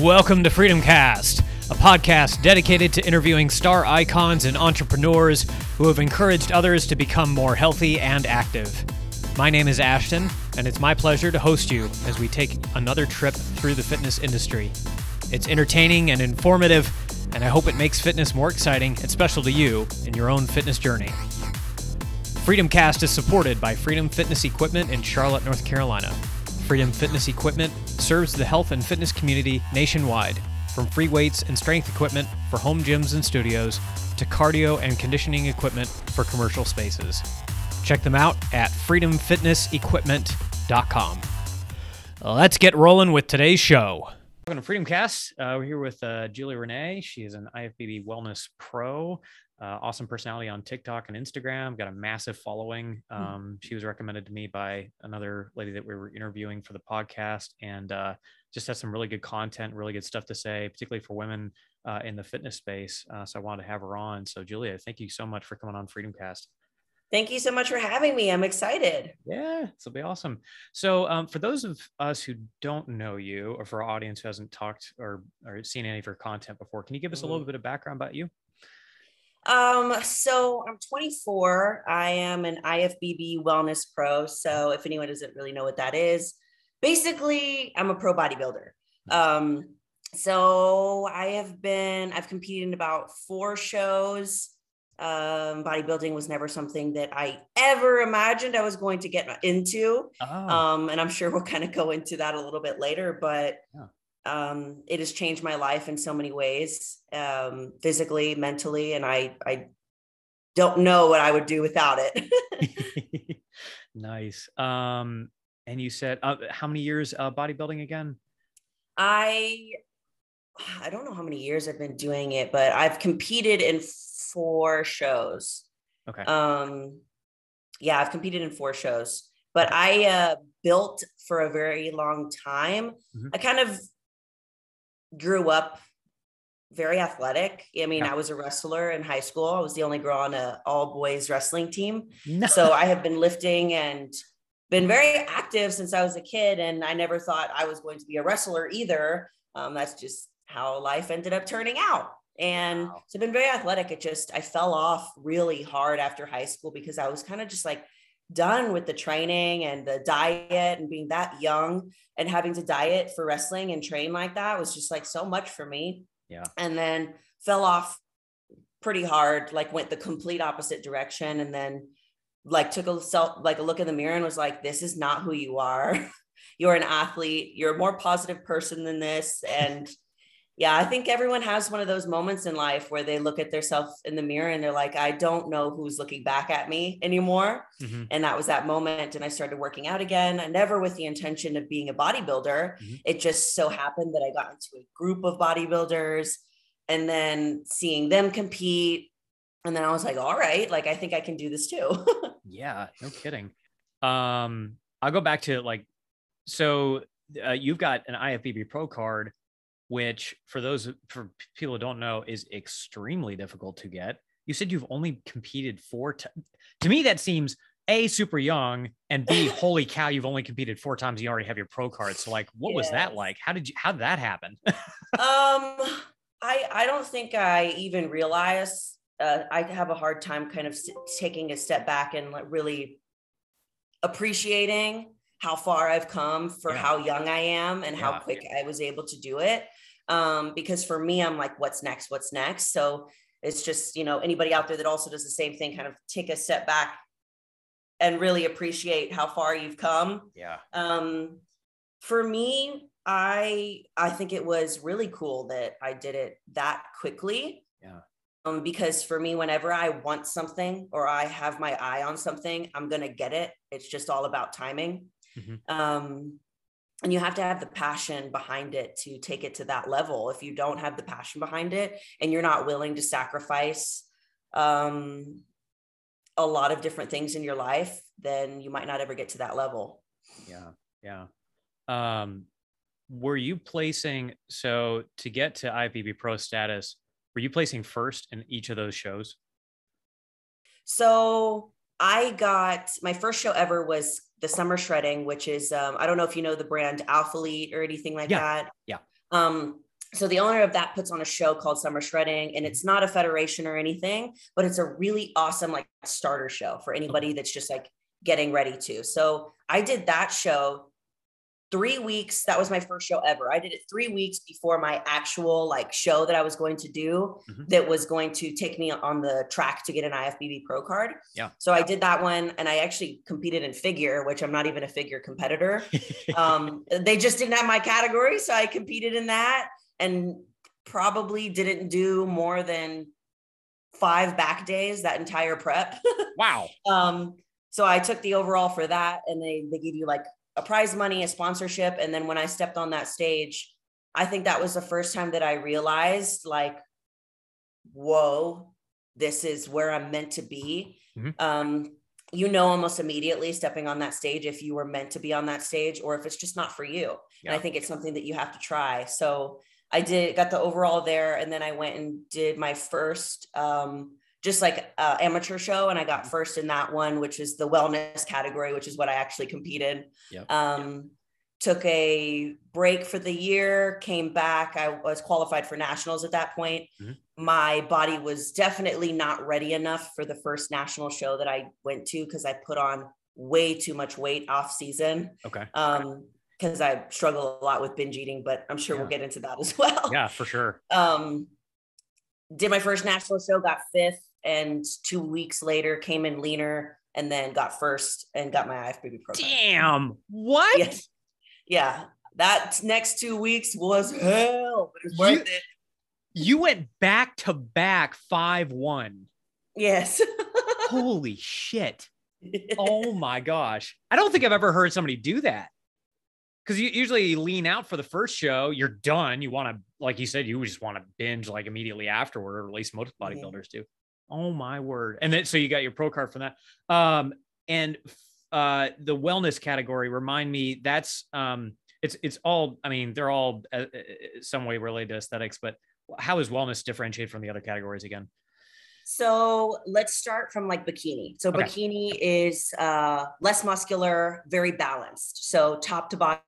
Welcome to Freedom Cast, a podcast dedicated to interviewing star icons and entrepreneurs who have encouraged others to become more healthy and active. My name is Ashton, and it's my pleasure to host you as we take another trip through the fitness industry. It's entertaining and informative, and I hope it makes fitness more exciting and special to you in your own fitness journey. Freedom Cast is supported by Freedom Fitness Equipment in Charlotte, North Carolina. Freedom Fitness Equipment serves the health and fitness community nationwide, from free weights and strength equipment for home gyms and studios to cardio and conditioning equipment for commercial spaces. Check them out at freedomfitnessequipment.com. Let's get rolling with today's show. Welcome to Freedom Cast. Uh, we're here with uh, Julia Renee. She is an IFBB Wellness Pro uh, awesome personality on TikTok and Instagram, got a massive following. Hmm. Um, she was recommended to me by another lady that we were interviewing for the podcast and uh, just has some really good content, really good stuff to say, particularly for women uh, in the fitness space. Uh, so I wanted to have her on. So, Julia, thank you so much for coming on Freedom Cast. Thank you so much for having me. I'm excited. Yeah, this will be awesome. So, um, for those of us who don't know you, or for our audience who hasn't talked or, or seen any of your content before, can you give us a little mm-hmm. bit of background about you? Um, so I'm 24. I am an IFBB wellness pro. So if anyone doesn't really know what that is, basically I'm a pro bodybuilder. Um, so I have been, I've competed in about four shows. Um, bodybuilding was never something that I ever imagined I was going to get into. Oh. Um, and I'm sure we'll kind of go into that a little bit later, but yeah um, it has changed my life in so many ways, um, physically, mentally, and I I don't know what I would do without it. nice. Um, and you said uh, how many years uh, bodybuilding again? I I don't know how many years I've been doing it, but I've competed in four shows. Okay. Um, yeah, I've competed in four shows, but I uh, built for a very long time. Mm-hmm. I kind of grew up very athletic. I mean, yeah. I was a wrestler in high school. I was the only girl on a all boys wrestling team. No. So I have been lifting and been very active since I was a kid. And I never thought I was going to be a wrestler either. Um, that's just how life ended up turning out. And wow. so I've been very athletic. It just, I fell off really hard after high school because I was kind of just like done with the training and the diet and being that young and having to diet for wrestling and train like that was just like so much for me. Yeah. And then fell off pretty hard, like went the complete opposite direction and then like took a self like a look in the mirror and was like this is not who you are. you're an athlete, you're a more positive person than this and yeah, I think everyone has one of those moments in life where they look at themselves in the mirror and they're like, I don't know who's looking back at me anymore. Mm-hmm. And that was that moment. And I started working out again, I never with the intention of being a bodybuilder. Mm-hmm. It just so happened that I got into a group of bodybuilders and then seeing them compete. And then I was like, all right, like I think I can do this too. yeah, no kidding. Um, I'll go back to like, so uh, you've got an IFBB Pro card which for those for people who don't know is extremely difficult to get. You said you've only competed four times. To me, that seems a super young and b holy cow, you've only competed four times. You already have your pro card. So like, what yes. was that like? How did you? How did that happen? um, I I don't think I even realized. Uh, I have a hard time kind of taking a step back and like really appreciating how far I've come for yeah. how young I am and yeah. how quick I was able to do it um, because for me i'm like what's next? What's next? So it's just you know anybody out there that also does the same thing kind of take a step back and really appreciate how far you've come. Yeah. Um, for me i i think it was really cool that i did it that quickly. Yeah. Um, because for me whenever i want something or i have my eye on something i'm gonna get it. It's just all about timing. Mm-hmm. um, and you have to have the passion behind it to take it to that level. If you don't have the passion behind it and you're not willing to sacrifice um, a lot of different things in your life then you might not ever get to that level. Yeah yeah. Um, were you placing so to get to IFBB pro status were you placing first in each of those shows? So i got my first show ever was the summer shredding, which is um, I don't know if you know the brand Alphalete or anything like yeah. that. Yeah. Um, so the owner of that puts on a show called Summer Shredding, and it's not a federation or anything, but it's a really awesome like starter show for anybody that's just like getting ready to. So I did that show three weeks. That was my first show ever. I did it three weeks before my actual like show that I was going to do mm-hmm. that was going to take me on the track to get an IFBB pro card. Yeah. So I did that one and I actually competed in figure, which I'm not even a figure competitor. um, they just didn't have my category. So I competed in that and probably didn't do more than five back days that entire prep. wow. Um, so I took the overall for that and they they give you like a prize money, a sponsorship. And then when I stepped on that stage, I think that was the first time that I realized, like, whoa, this is where I'm meant to be. Mm-hmm. Um, you know, almost immediately stepping on that stage if you were meant to be on that stage or if it's just not for you. Yeah. And I think it's something that you have to try. So I did, got the overall there. And then I went and did my first um, just like uh, amateur show and i got mm-hmm. first in that one which is the wellness category which is what i actually competed yep. um, took a break for the year came back i was qualified for nationals at that point mm-hmm. my body was definitely not ready enough for the first national show that i went to because i put on way too much weight off season okay um because i struggle a lot with binge eating but i'm sure yeah. we'll get into that as well yeah for sure um did my first national show got fifth and two weeks later came in leaner and then got first and got my IFBB pro card. Damn. What? Yes. Yeah. That next two weeks was hell, but it was worth you, it. You went back to back 5 1. Yes. Holy shit. Oh my gosh. I don't think I've ever heard somebody do that. Because you usually you lean out for the first show, you're done. You want to, like you said, you just want to binge like immediately afterward, or at least most bodybuilders do. Oh my word. And then so you got your pro card from that. Um and uh the wellness category remind me that's um it's it's all I mean they're all uh, uh, some way related to aesthetics but how is wellness differentiated from the other categories again? So let's start from like bikini. So okay. bikini is uh, less muscular, very balanced. So top to bottom,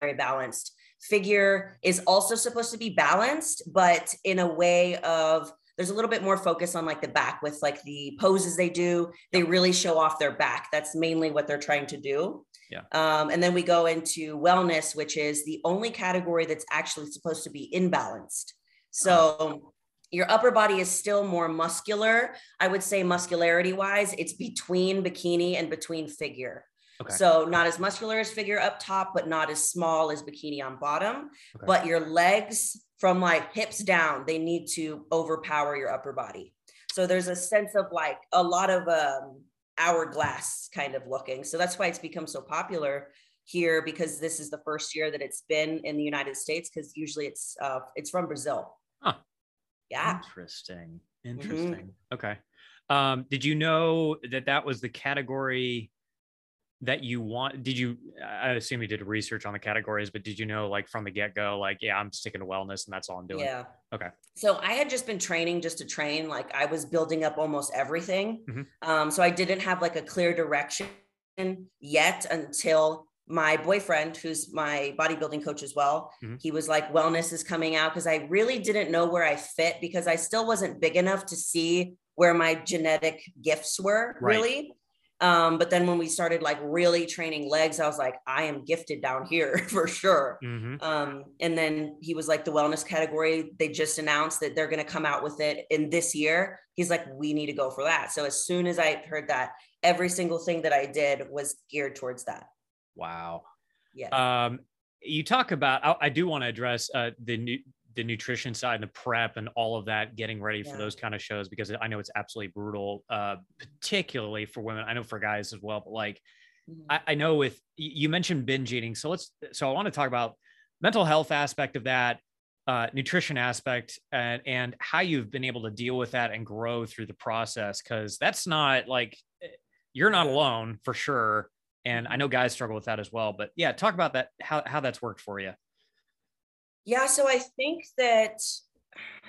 very balanced. Figure is also supposed to be balanced, but in a way of there's a little bit more focus on like the back with like the poses they do. They really show off their back. That's mainly what they're trying to do. Yeah. Um, and then we go into wellness, which is the only category that's actually supposed to be imbalanced. So your upper body is still more muscular. I would say muscularity wise, it's between bikini and between figure. Okay. So not as muscular as figure up top, but not as small as bikini on bottom. Okay. But your legs from like hips down, they need to overpower your upper body. So there's a sense of like a lot of um, hourglass kind of looking. So that's why it's become so popular here because this is the first year that it's been in the United States because usually it's uh, it's from Brazil. Huh. Yeah. Interesting. Interesting. Mm-hmm. Okay. Um, did you know that that was the category that you want did you i assume you did research on the categories but did you know like from the get-go like yeah i'm sticking to wellness and that's all i'm doing yeah okay so i had just been training just to train like i was building up almost everything mm-hmm. um, so i didn't have like a clear direction yet until my boyfriend who's my bodybuilding coach as well mm-hmm. he was like wellness is coming out because i really didn't know where i fit because i still wasn't big enough to see where my genetic gifts were right. really um, but then when we started like really training legs, I was like, I am gifted down here for sure. Mm-hmm. Um, and then he was like, the wellness category, they just announced that they're going to come out with it in this year. He's like, we need to go for that. So as soon as I heard that, every single thing that I did was geared towards that. Wow. Yeah. Um, you talk about, I, I do want to address uh, the new, the nutrition side and the prep and all of that getting ready for those kind of shows because I know it's absolutely brutal, uh, particularly for women. I know for guys as well, but like mm-hmm. I, I, know with you mentioned binge eating. So let's so I want to talk about mental health aspect of that, uh, nutrition aspect, and and how you've been able to deal with that and grow through the process. Cause that's not like eh, you're not alone for sure. And I know guys struggle with that as well. But yeah, talk about that, how how that's worked for you. Yeah, so I think that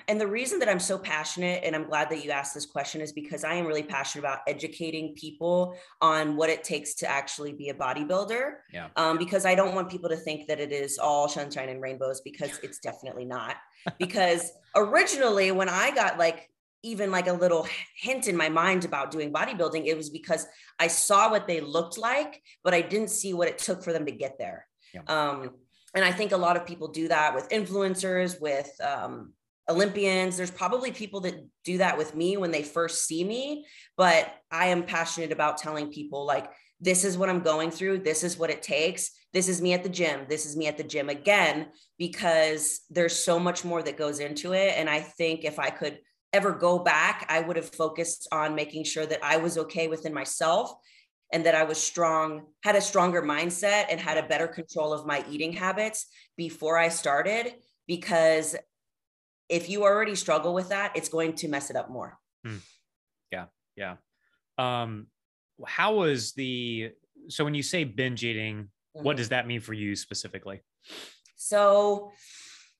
and the reason that I'm so passionate and I'm glad that you asked this question is because I am really passionate about educating people on what it takes to actually be a bodybuilder. Yeah. Um, because I don't want people to think that it is all sunshine and rainbows because it's definitely not. because originally, when I got like even like a little hint in my mind about doing bodybuilding, it was because I saw what they looked like, but I didn't see what it took for them to get there. Yeah. Um, and I think a lot of people do that with influencers, with um, Olympians. There's probably people that do that with me when they first see me, but I am passionate about telling people like, this is what I'm going through. This is what it takes. This is me at the gym. This is me at the gym again, because there's so much more that goes into it. And I think if I could ever go back, I would have focused on making sure that I was okay within myself and that I was strong, had a stronger mindset and had a better control of my eating habits before I started. Because if you already struggle with that, it's going to mess it up more. Hmm. Yeah. Yeah. Um, how was the, so when you say binge eating, mm-hmm. what does that mean for you specifically? So,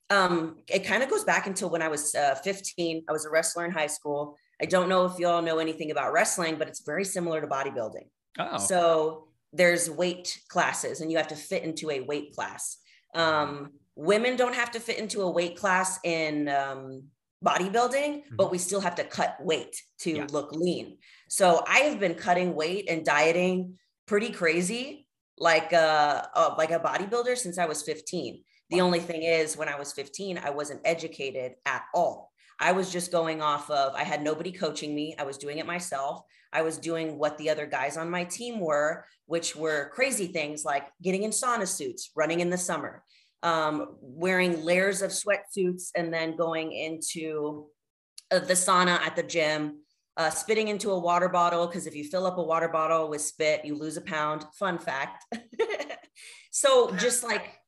um, it kind of goes back until when I was uh, 15. I was a wrestler in high school. I don't know if you all know anything about wrestling, but it's very similar to bodybuilding. Oh. So there's weight classes, and you have to fit into a weight class. Um, women don't have to fit into a weight class in um, bodybuilding, mm-hmm. but we still have to cut weight to yeah. look lean. So I have been cutting weight and dieting pretty crazy, like a, uh, like a bodybuilder since I was 15. The only thing is, when I was 15, I wasn't educated at all. I was just going off of, I had nobody coaching me. I was doing it myself. I was doing what the other guys on my team were, which were crazy things like getting in sauna suits, running in the summer, um, wearing layers of sweatsuits, and then going into uh, the sauna at the gym, uh, spitting into a water bottle. Because if you fill up a water bottle with spit, you lose a pound. Fun fact. so just like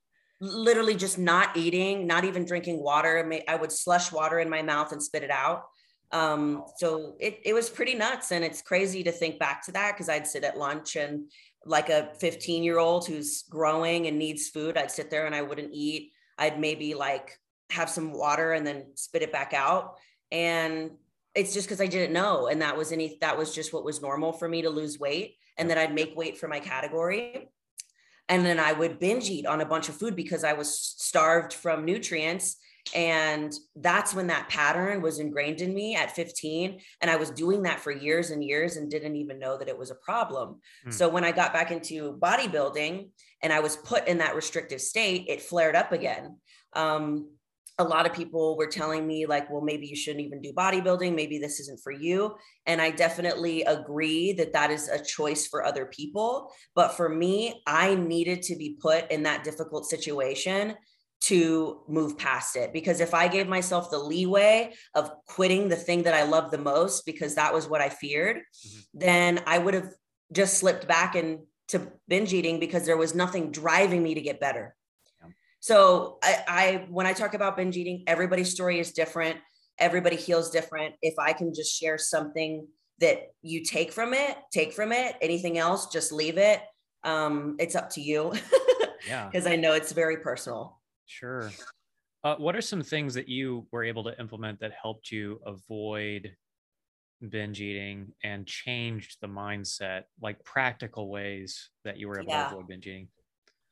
literally just not eating, not even drinking water. I would slush water in my mouth and spit it out. Um, so it, it was pretty nuts. And it's crazy to think back to that because I'd sit at lunch and like a 15 year old who's growing and needs food, I'd sit there and I wouldn't eat. I'd maybe like have some water and then spit it back out. And it's just because I didn't know. And that was any, that was just what was normal for me to lose weight. And then I'd make weight for my category and then I would binge eat on a bunch of food because I was starved from nutrients. And that's when that pattern was ingrained in me at 15. And I was doing that for years and years and didn't even know that it was a problem. Mm. So when I got back into bodybuilding and I was put in that restrictive state, it flared up again. Um, a lot of people were telling me like well maybe you shouldn't even do bodybuilding. Maybe this isn't for you. And i definitely agree that that is a choice for other people. But for me i needed to be put in that difficult situation to move past it. Because if i gave myself the leeway of quitting the thing that i love the most because that was what i feared mm-hmm. then i would have just slipped back into binge eating because there was nothing driving me to get better so I, I when I talk about binge eating, everybody's story is different. Everybody heals different. If I can just share something that you take from it, take from it. Anything else, just leave it. Um, it's up to you. yeah. Because I know it's very personal. Sure. Uh, what are some things that you were able to implement that helped you avoid binge eating and changed the mindset, like practical ways that you were able yeah. to avoid binge eating?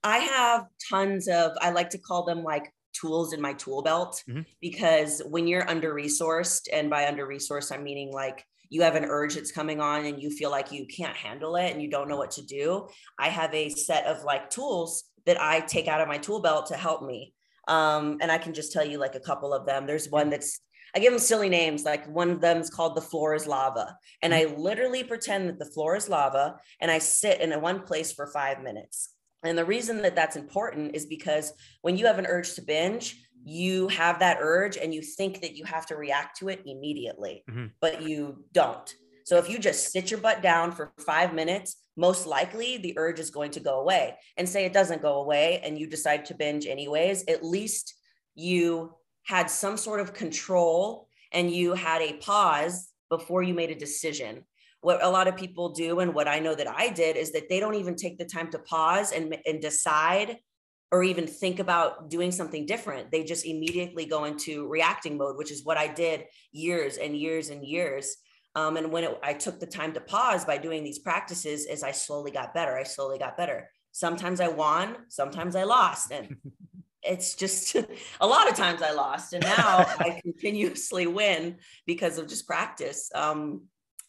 I have tons of, I like to call them like tools in my tool belt mm-hmm. because when you're under resourced, and by under resourced, I'm meaning like you have an urge that's coming on and you feel like you can't handle it and you don't know what to do. I have a set of like tools that I take out of my tool belt to help me. Um, and I can just tell you like a couple of them. There's one that's I give them silly names. Like one of them is called the floor is lava. And I literally pretend that the floor is lava and I sit in one place for five minutes. And the reason that that's important is because when you have an urge to binge, you have that urge and you think that you have to react to it immediately, mm-hmm. but you don't. So if you just sit your butt down for five minutes, most likely the urge is going to go away. And say it doesn't go away and you decide to binge anyways, at least you had some sort of control and you had a pause before you made a decision what a lot of people do and what I know that I did is that they don't even take the time to pause and, and decide or even think about doing something different. They just immediately go into reacting mode, which is what I did years and years and years. Um, and when it, I took the time to pause by doing these practices, as I slowly got better, I slowly got better. Sometimes I won, sometimes I lost. And it's just a lot of times I lost. And now I continuously win because of just practice. Um,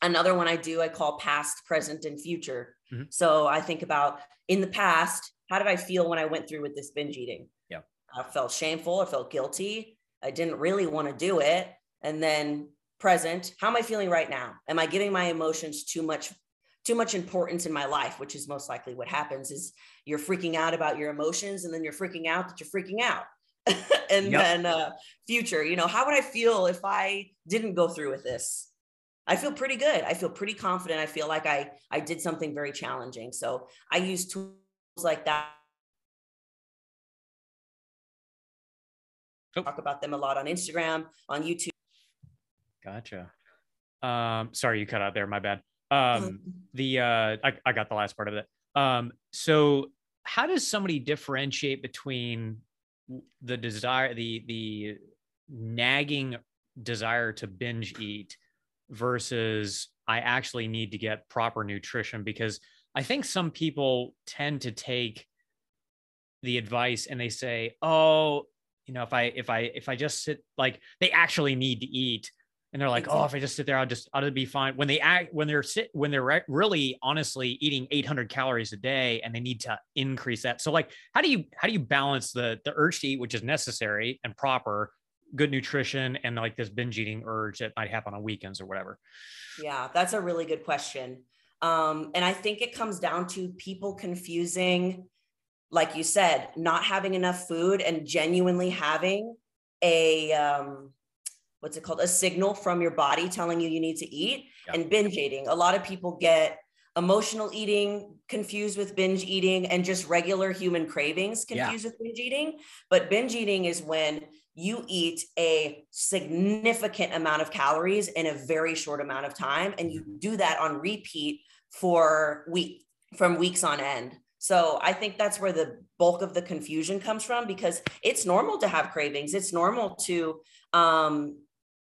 another one I do, I call past, present, and future. Mm-hmm. So I think about in the past, how did I feel when I went through with this binge eating? Yeah. I felt shameful. I felt guilty. I didn't really want to do it. And then present, how am I feeling right now? Am I giving my emotions too much too much importance in my life, which is most likely what happens is you're freaking out about your emotions and then you're freaking out that you're freaking out. and yep. then uh, future, you know, how would I feel if I didn't go through with this? I feel pretty good. I feel pretty confident. I feel like I I did something very challenging. So I use tools like that. Oh. Talk about them a lot on Instagram, on YouTube. Gotcha. Um, sorry, you cut out there. My bad. Um, the uh, I, I got the last part of it. Um, so how does somebody differentiate between the desire, the the nagging desire to binge eat versus I actually need to get proper nutrition because I think some people tend to take the advice and they say, "Oh, you know, if I if I if I just sit like they actually need to eat." And they're like, "Oh, if I just sit there, I'll just I'll be fine." When they act, when they're sit, when they're really honestly eating 800 calories a day, and they need to increase that. So, like, how do you how do you balance the the urge to eat, which is necessary and proper, good nutrition and like this binge eating urge that might happen on weekends or whatever? Yeah, that's a really good question. Um, and I think it comes down to people confusing, like you said, not having enough food and genuinely having a um, what's it called? A signal from your body telling you you need to eat yeah. and binge eating. A lot of people get emotional eating confused with binge eating and just regular human cravings confused yeah. with binge eating. But binge eating is when you eat a significant amount of calories in a very short amount of time and you do that on repeat for week from weeks on end. So i think that's where the bulk of the confusion comes from because it's normal to have cravings. It's normal to um,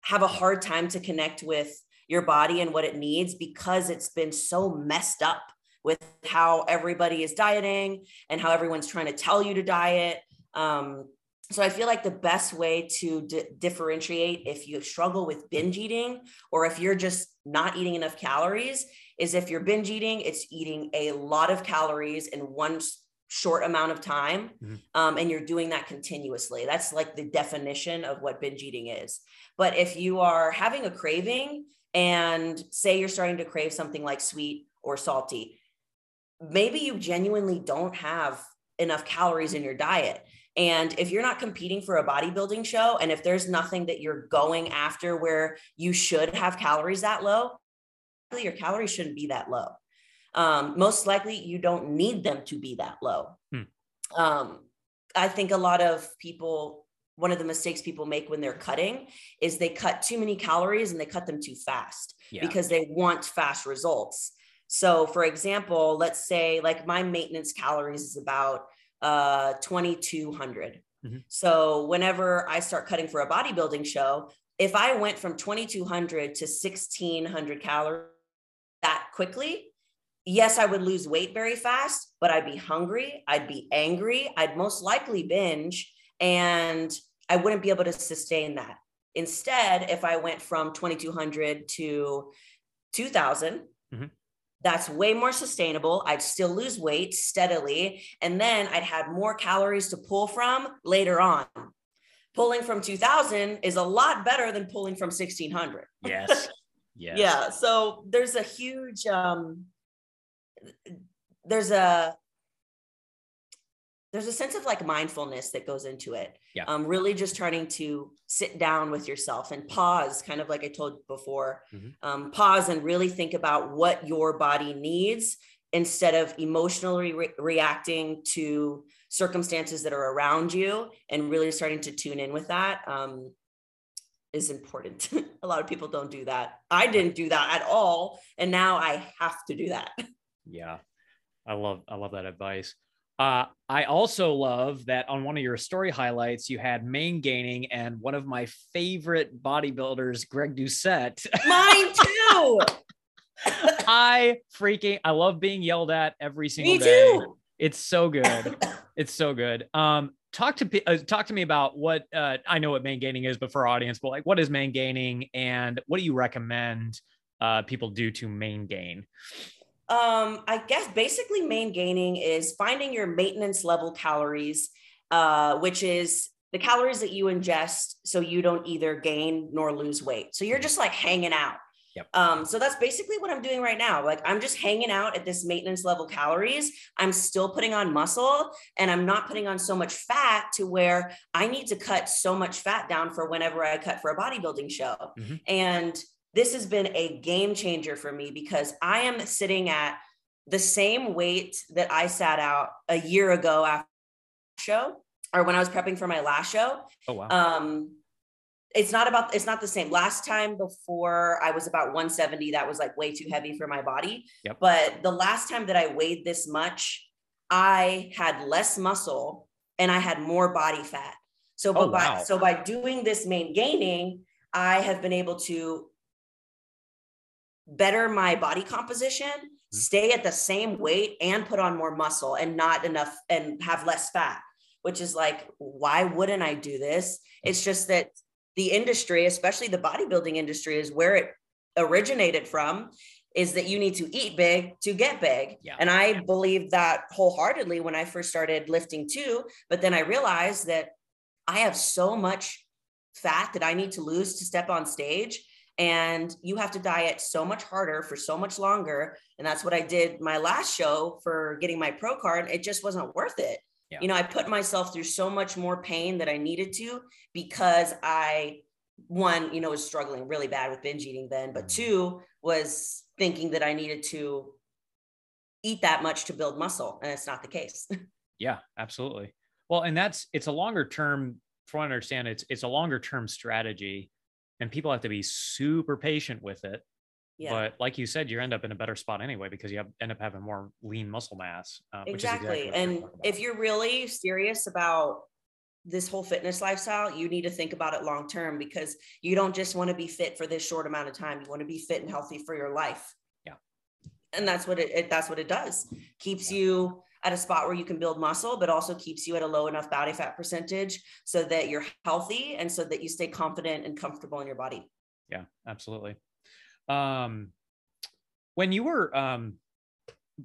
have a hard time to connect with your body and what it needs because it's been so messed up with how everybody is dieting and how everyone's trying to tell you to diet. Um, so I feel like the best way to d- differentiate if you struggle with binge eating or if you're just not eating enough calories is if you're binge eating, it's eating a lot of calories in one short amount of time mm-hmm. um, and you're doing that continuously. That's like the definition of what binge eating is. But if you are having a craving and say you're starting to crave something like sweet or salty maybe you genuinely don't have enough calories in your diet and if you're not competing for a bodybuilding show, and if there's nothing that you're going after where you should have calories that low, your calories shouldn't be that low. Um, most likely, you don't need them to be that low. Hmm. Um, I think a lot of people, one of the mistakes people make when they're cutting is they cut too many calories and they cut them too fast yeah. because they want fast results. So, for example, let's say like my maintenance calories is about uh, 2200. Mm-hmm. So whenever I start cutting for a bodybuilding show, if I went from 2200 to 1600 calories that quickly, yes, I would lose weight very fast, but I'd be hungry, I'd be angry, I'd most likely binge, and I wouldn't be able to sustain that. Instead, if I went from 2200 to 2000, mm-hmm that's way more sustainable. I'd still lose weight steadily. And then I'd have more calories to pull from later on. Pulling from 2000 is a lot better than pulling from 1600. Yes. Yes. yeah. So there's a huge, um, there's a there's a sense of like mindfulness that goes into it. Yeah. Um, really just trying to sit down with yourself and pause, kind of like I told before, mm-hmm. um, pause and really think about what your body needs instead of emotionally re- reacting to circumstances that are around you and really starting to tune in with that um, is important. a lot of people don't do that. I didn't do that at all. And now I have to do that. Yeah. I love, I love that advice. Uh, I also love that on one of your story highlights, you had main gaining and one of my favorite bodybuilders, Greg Doucette. Mine too. I freaking I love being yelled at every single Me day. too. It's so good. It's so good. Um, talk to uh, talk to me about what uh, I know what main gaining is, but for our audience, but like what is main gaining and what do you recommend uh, people do to main gain? Um, I guess basically main gaining is finding your maintenance level calories, uh, which is the calories that you ingest so you don't either gain nor lose weight. So you're just like hanging out. Yep. Um, so that's basically what I'm doing right now. Like I'm just hanging out at this maintenance level calories. I'm still putting on muscle and I'm not putting on so much fat to where I need to cut so much fat down for whenever I cut for a bodybuilding show. Mhm. And this has been a game changer for me because I am sitting at the same weight that I sat out a year ago after the show or when I was prepping for my last show. Oh wow. Um, it's not about it's not the same. Last time before I was about 170, that was like way too heavy for my body. Yep. But the last time that I weighed this much, I had less muscle and I had more body fat. So, but Oh, by wow. so by doing this main gaining, I have been able to better my body composition, Mm-hmm. stay at the same weight, and put on more muscle and not enough and have less fat. Which is like, why wouldn't I do this? It's just that the industry, especially the bodybuilding industry, is where it originated from. Is that you need to eat big to get big. Yeah. And I believed that wholeheartedly when I first started lifting too. But then I realized that I have so much fat that I need to lose to step on stage. And you have to diet so much harder for so much longer. And that's what I did my last show for getting my pro card. It just wasn't worth it. Yeah. You know, I put myself through so much more pain that I needed to because I, one, you know, was struggling really bad with binge eating then, but two, was thinking that I needed to eat that much to build muscle. And it's not the case. Yeah, absolutely. Well, and that's it's a longer term. From what I understand, it's it's a longer term strategy, and people have to be super patient with it. yeah. But like you said, you end up in a better spot anyway because you have, end up having more lean muscle mass. Uh, which is exactly. and if you're really serious about this whole fitness lifestyle, you need to think about it long term because you don't just want to be fit for this short amount of time. You want to be fit and healthy for your life. Yeah. And that's what it, it that's what it does. Keeps you at a spot where you can build muscle, but also keeps you at a low enough body fat percentage so that you're healthy and so that you stay confident and comfortable in your body. yeah, absolutely. Um, when you were, um,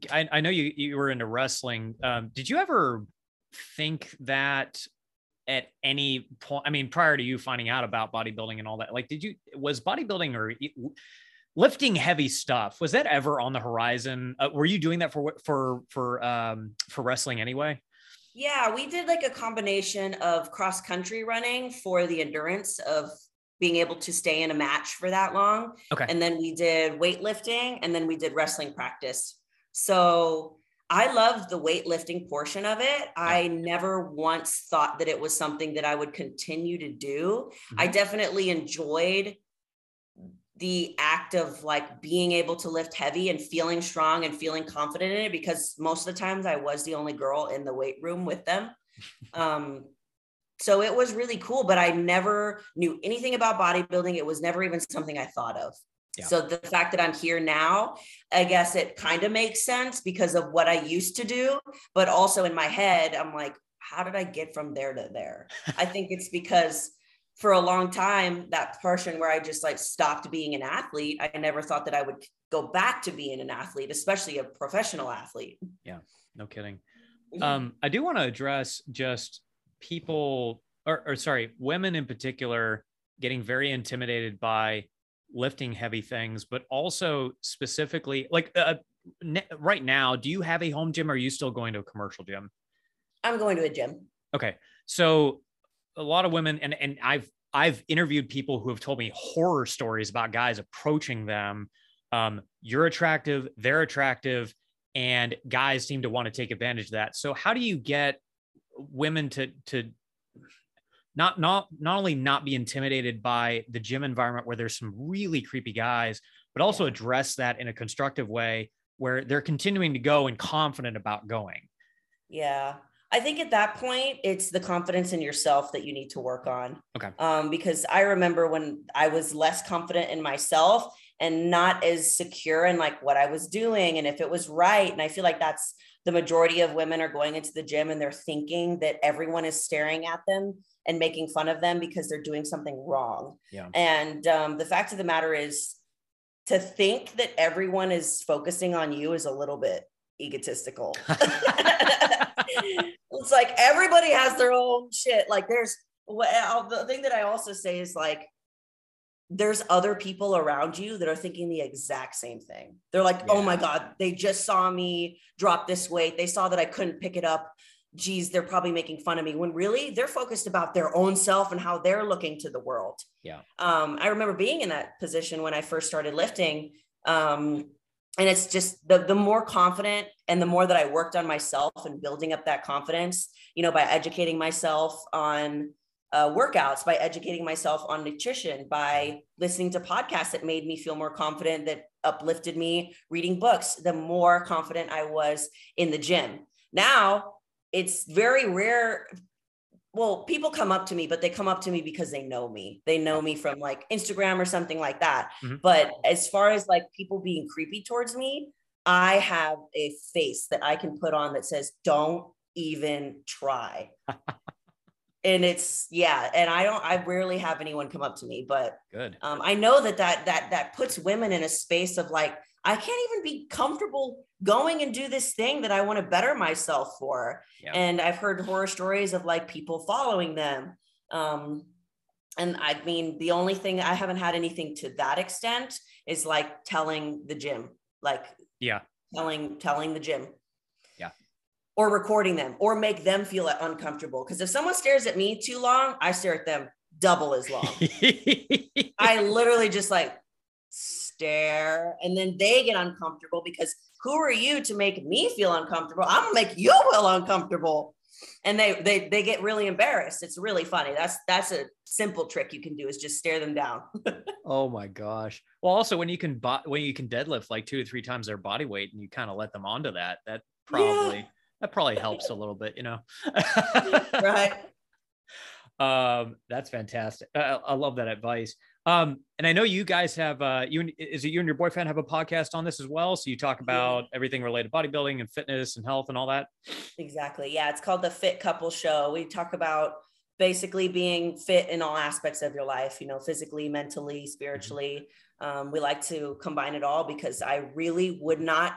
I, I know you you were into wrestling. Um, did you ever think that at any point? I mean, prior to you finding out about bodybuilding and all that, like, did you was bodybuilding or lifting heavy stuff was that ever on the horizon? Uh, were you doing that for for for um for wrestling anyway? Yeah, we did like a combination of cross country running for the endurance of being able to stay in a match for that long. Okay. And then we did weightlifting and then we did wrestling practice. So I loved the weightlifting portion of it. I never once thought that it was something that I would continue to do. I Mhm. definitely enjoyed the act of like being able to lift heavy and feeling strong and feeling confident in it because most of the times I was the only girl in the weight room with them. Um, so it was really cool, but I never knew anything about bodybuilding. It was never even something I thought of. Yeah. So the fact that I'm here now, I guess it kind of makes sense because of what I used to do, but also in my head, I'm like, how did I get from there to there? I think it's because for a long time, that portion where I just like stopped being an athlete, I never thought that I would go back to being an athlete, especially a professional athlete. Yeah, no kidding. Um, I do want to address just people, or, or sorry, women in particular, getting very intimidated by lifting heavy things, but also specifically, like uh, ne- right now, do you have a home gym? Or are you still going to a commercial gym? I'm going to a gym. Okay, so a lot of women, and and I've I've interviewed people who have told me horror stories about guys approaching them. Um, you're attractive, they're attractive, and guys seem to want to take advantage of that. So how do you get women to to not not not only not be intimidated by the gym environment where there's some really creepy guys, but also address that in a constructive way where they're continuing to go and confident about going? Yeah. I think at that point, it's the confidence in yourself that you need to work on. Okay. Um, because I remember when I was less confident in myself and not as secure in like what I was doing and if it was right. And I feel like that's the majority of women are going into the gym and they're thinking that everyone is staring at them and making fun of them because they're doing something wrong. Yeah. And um, the fact of the matter is, to think that everyone is focusing on you is a little bit egotistical. it's like everybody has their own shit. Like there's well, the thing that I also say is like there's other people around you that are thinking the exact same thing. They're like, yeah. "Oh my god, they just saw me drop this weight. They saw that I couldn't pick it up. Geez, they're probably making fun of me." When really they're focused about their own self and how they're looking to the world. Yeah. Um, I remember being in that position when I first started lifting. Um, and it's just the the more confident and the more that I worked on myself and building up that confidence, you know, by educating myself on uh, workouts, by educating myself on nutrition, by listening to podcasts that made me feel more confident, that uplifted me, reading books, the more confident I was in the gym. Now it's very rare well, people come up to me, but they come up to me because they know me. They know me from like Instagram or something like that. Mm-hmm. But as far as like people being creepy towards me, I have a face that I can put on that says, don't even try. and it's yeah and i don't i rarely have anyone come up to me but good um, i know that that that that puts women in a space of like I can't even be comfortable going and do this thing that I want to better myself for. Yeah. And I've heard horror stories of like people following them. Um, and I mean, the only thing I haven't had anything to that extent is like telling the gym, like, yeah, telling, telling the gym. Yeah. Or recording them or make them feel uncomfortable. Cause if someone stares at me too long, I stare at them double as long. I literally just like stare and then they get uncomfortable because who are you to make me feel uncomfortable? I'm gonna make you feel uncomfortable. And they they they get really embarrassed. It's really funny. That's that's a simple trick you can do is just stare them down. Oh my gosh. Well also when you can bo- when you can deadlift like two or three times their body weight and you kind of let them onto that that probably yeah. that probably helps a little bit you know? Right. Um that's fantastic. I, I love that advice um, and I know you guys have uh you is it you and your boyfriend have a podcast on this as well? So you talk about everything related to bodybuilding and fitness and health and all that. Exactly. Yeah, it's called the Fit Couple Show. We talk about basically being fit in all aspects of your life, you know, physically, mentally, spiritually. Mm-hmm. Um, we like to combine it all because I really would not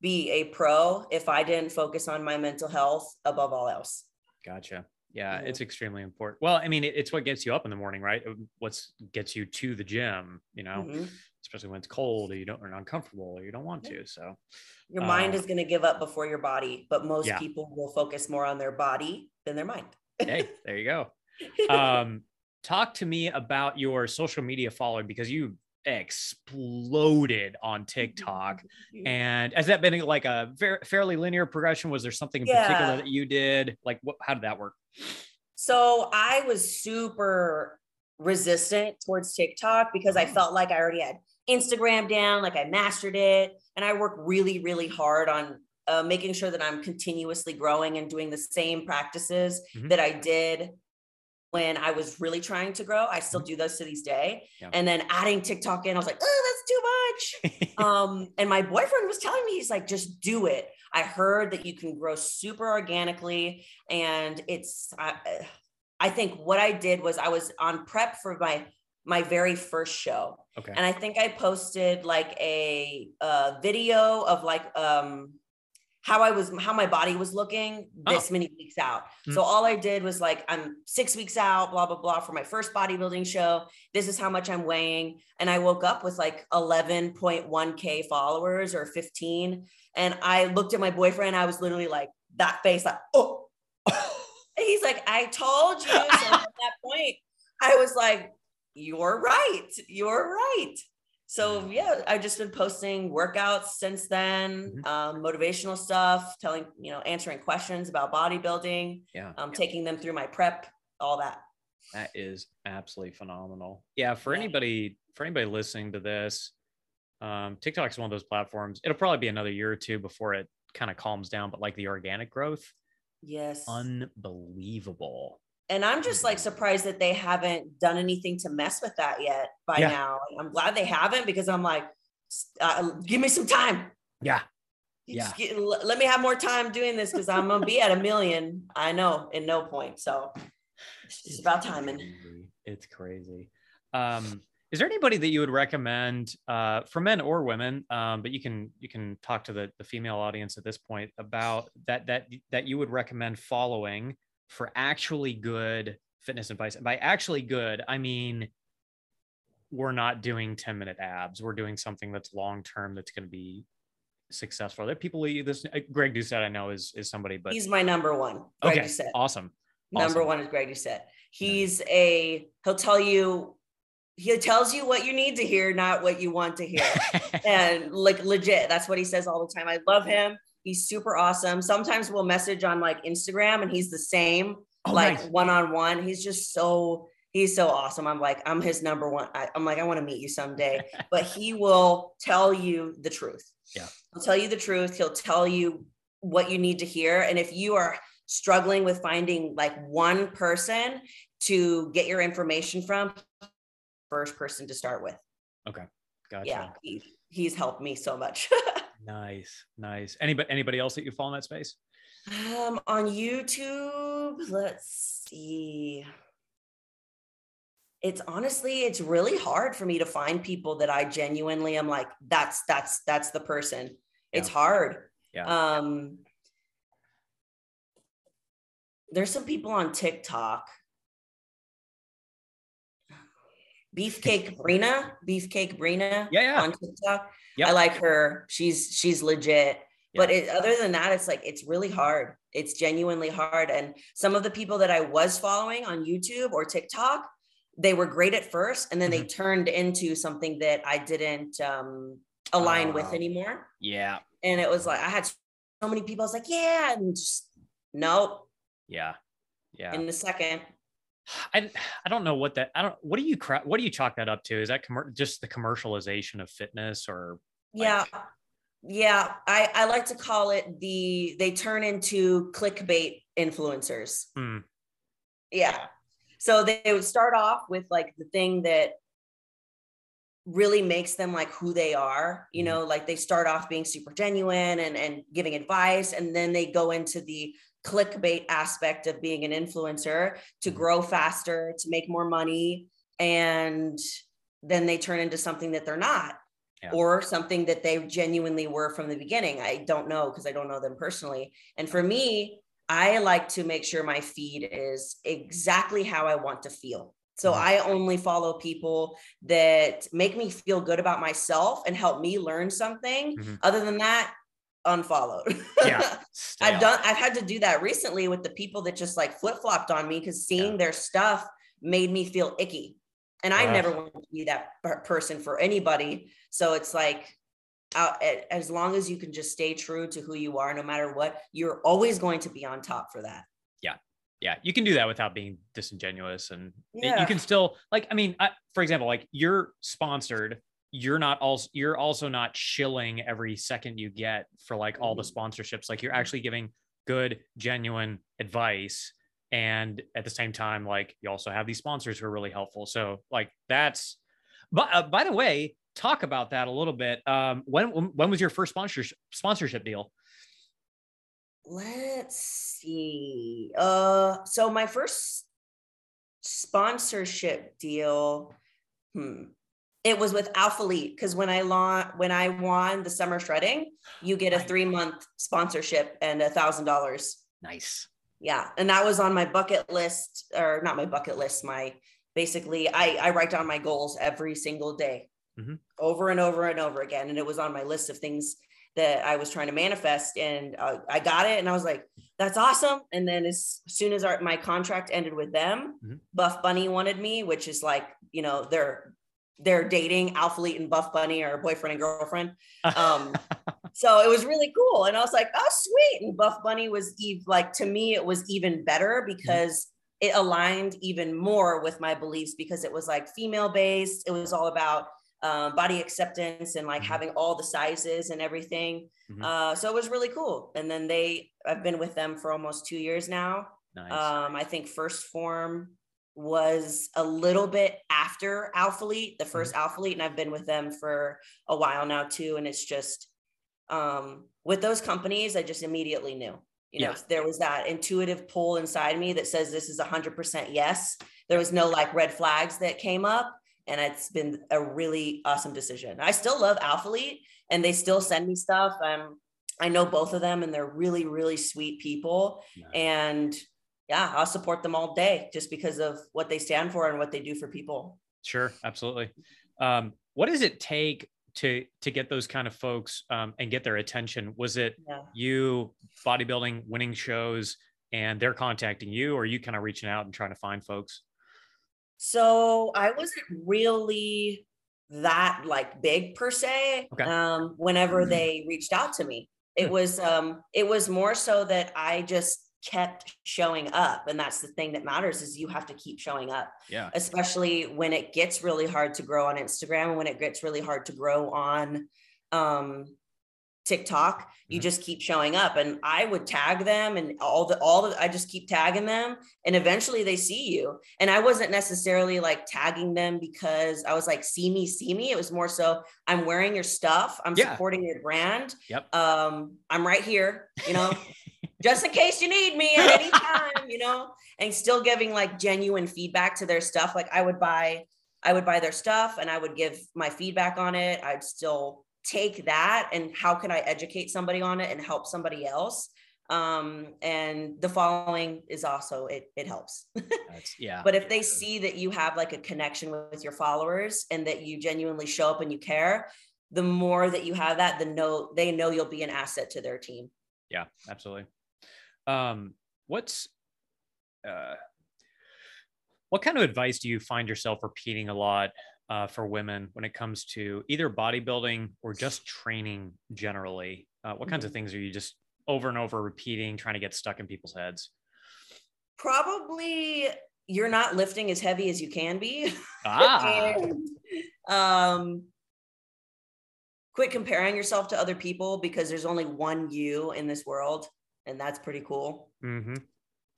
be a pro if I didn't focus on my mental health above all else. Gotcha. Yeah, it's extremely important. Well, I mean, it, it's what gets you up in the morning, right? What gets you to the gym, you know, mm-hmm. especially when it's cold or you don't are uncomfortable or you don't want to. So your mind is going to give up before your body, but most yeah. people will focus more on their body than their mind. hey, there you go. Um, talk to me about your social media following because you exploded on TikTok. And has that been like a fairly linear progression? Was there something in yeah. particular that you did? Like, what? How did that work? So I was super resistant towards TikTok because I oh. felt like I already had Instagram down, like I mastered it, and I work really, really hard on uh, making sure that I'm continuously growing and doing the same practices mm-hmm. that I did when I was really trying to grow. I still mm-hmm. do those to this day. Yeah. And then adding TikTok in, I was like, oh, that's too much. um, and my boyfriend was telling me, he's like, just do it. I heard that you can grow super organically. And it's, I, I think what I did was I was on prep for my my very first show. Okay. And I think I posted like a, a video of like um how I was, how my body was looking this oh. many weeks out. Mm-hmm. So all I did was like, I'm six weeks out, blah, blah, blah, for my first bodybuilding show. This is how much I'm weighing. And I woke up with like 11.1K followers or 15. And I looked at my boyfriend. I was literally like, that face, like, oh. he's like, I told you. So at that point, I was like, you're right. You're right so yeah i've just been posting workouts since then mm-hmm. um, motivational stuff telling you know answering questions about bodybuilding yeah um, taking them through my prep all that that is absolutely phenomenal yeah for yeah. anybody for anybody listening to this um, tiktok is one of those platforms it'll probably be another year or two before it kind of calms down but like the organic growth Yes. Unbelievable. And I'm just like surprised that they haven't done anything to mess with that yet by Yeah. now. I'm glad they haven't because I'm like, uh, give me some time. Yeah. Yeah. get- let me have more time doing this because I'm gonna be at a million. I know in no point. So it's just about timing. crazy. It's crazy. Um, is there anybody that you would recommend uh, for men or women? Um, but you can you can talk to the, the female audience at this point about that that that you would recommend following for actually good fitness advice. And by actually good, I mean we're not doing 10 minute abs. We're doing something that's long term that's going to be successful. There are people this uh, Greg Doucette I know is is somebody, but He's my number one. Greg okay, Doucette. awesome. Number Awesome. one is Greg Doucette. He's a he'll tell you he tells you what you need to hear, not what you want to hear. and like legit, that's what he says all the time. I love him. He's super awesome. Sometimes we'll message on like Instagram and he's the same, Oh, like one on one. He's just so he's so awesome. I'm like, I'm his number one. I, I'm like, I want to meet you someday. but he will tell you the truth. Yeah. He'll tell you the truth. He'll tell you what you need to hear. And if you are struggling with finding like one person to get your information from, first person to start with. Okay. Gotcha. Yeah. He, he's helped me so much. Nice, nice. Anybody anybody else that you follow in that space? um, on YouTube, let's see. It's honestly, it's really hard for me to find people that I genuinely am like, that's that's that's the person. It's hard. Yeah. Um there's some people on TikTok. Beefcake Brina, Beefcake Brina Yeah, yeah. on TikTok. Yep. I like her. She's she's legit. But it, other than that, it's like it's really hard. It's genuinely hard. And some of the people that I was following on YouTube or TikTok, they were great at first, and then they Mm-hmm. turned into something that I didn't um, align with Oh. anymore. Yeah, And it was like I had so many people. I was like, yeah, and just nope. yeah, yeah. In the second, I I don't know what that I don't. What do you What do you chalk that up to? Is that commer- just the commercialization of fitness, or yeah, yeah. I I like to call it the they turn into clickbait influencers. Hmm. Yeah. So they would start off with like the thing that really makes them like who they are, you Mhm. know, like they start off being super genuine and and giving advice and then they go into the clickbait aspect of being an influencer to Mhm. grow faster, to make more money and then they turn into something that they're not Yeah. or something that they genuinely were from the beginning. I don't know because I don't know them personally. And for me, I like to make sure my feed is exactly how I want to feel. So Mhm. I only follow people that make me feel good about myself and help me learn something. Mhm. Other than that, unfollowed. Yeah, I've done I've had to do that recently with the people that just like flip-flopped on me because seeing their stuff made me feel icky. And I Ugh. never want to be that per- person for anybody. So it's like uh, out as long as you can just stay true to who you are no matter what, you're always going to be on top for that. yeah, Yeah, you can do that without being disingenuous, and it- you can still like. I mean, I, for example, like you're sponsored. You're not also you're also not shilling every second you get for like all the Mhm. sponsorships. Like you're actually giving good, genuine advice, and at the same time, like you also have these sponsors who are really helpful. So like that's. But uh, by the way, talk about that a little bit. Um, when when was your first sponsorship sponsorship deal? Let's see. Uh so my first sponsorship deal hmm it was with Alphalete because when I launched when I won the summer shredding, you get a three month sponsorship and a thousand dollars. Nice. Yeah. And that was on my bucket list, or not my bucket list, my basically I, I write down my goals every single day Mhm. over and over and over again. And it was on my list of things that I was trying to manifest. And uh, I got it. And I was like, that's awesome. And then as soon as our, my contract ended with them, Mhm. Buff Bunny wanted me, which is like, you know, they're they're dating Alphalete and Buff Bunny are boyfriend and girlfriend. Um, so it was really cool. And I was like, oh, sweet. And Buff Bunny was ev- like, to me, it was even better because it aligned even more with my beliefs because it was like female based. It was all about um, body acceptance and like mm-hmm. having all the sizes and everything. Mm-hmm. Uh, so it was really cool. And then they, I've been with them for almost two years now. Nice. Um, I think 1st Phorm was a little bit after Alpha Alphalete, the 1st mm-hmm. Alphalete, and I've been with them for a while now too. And it's just um, with those companies, I just immediately knew. You know, yeah. there was that intuitive pull inside me that says this is 100% yes. There was no like red flags that came up and it's been a really awesome decision. I still love Alpha Alphalete and they still send me stuff. Um, I know both of them and they're really, really sweet people. Nice. And yeah, I'll support them all day just because of what they stand for and what they do for people. Sure, absolutely. Um, what does it take to to get those kind of folks um, and get their attention? Was it yeah. you bodybuilding, winning shows, and they're contacting you, or you kind of reaching out and trying to find folks? So I wasn't really that like big per se. Okay. Um, whenever mm-hmm. they reached out to me, it was um, it was more so that I just kept showing up and that's the thing that matters is you have to keep showing up yeah especially when it gets really hard to grow on instagram and when it gets really hard to grow on um TikTok, you mm-hmm. just keep showing up and I would tag them and all the all the I just keep tagging them and eventually they see you. And I wasn't necessarily like tagging them because I was like see me see me. It was more so I'm wearing your stuff, I'm yeah. supporting your brand. Yep. Um I'm right here, you know. just in case you need me at any time, you know, and still giving like genuine feedback to their stuff. Like I would buy I would buy their stuff and I would give my feedback on it. I'd still take that and how can I educate somebody on it and help somebody else? Um, and the following is also it it helps. yeah. but if they see that you have like a connection with your followers and that you genuinely show up and you care, the more that you have that, the know they know you'll be an asset to their team. Yeah, absolutely. Um, what's uh, what kind of advice do you find yourself repeating a lot uh, for women when it comes to either bodybuilding or just training generally? Uh, what kinds of mm-hmm. things are you just over and over repeating, trying to get stuck in people's heads? Probably you're not lifting as heavy as you can be. Ah. and, um, quit comparing yourself to other people because there's only one you in this world, and that's pretty cool. Mm-hmm.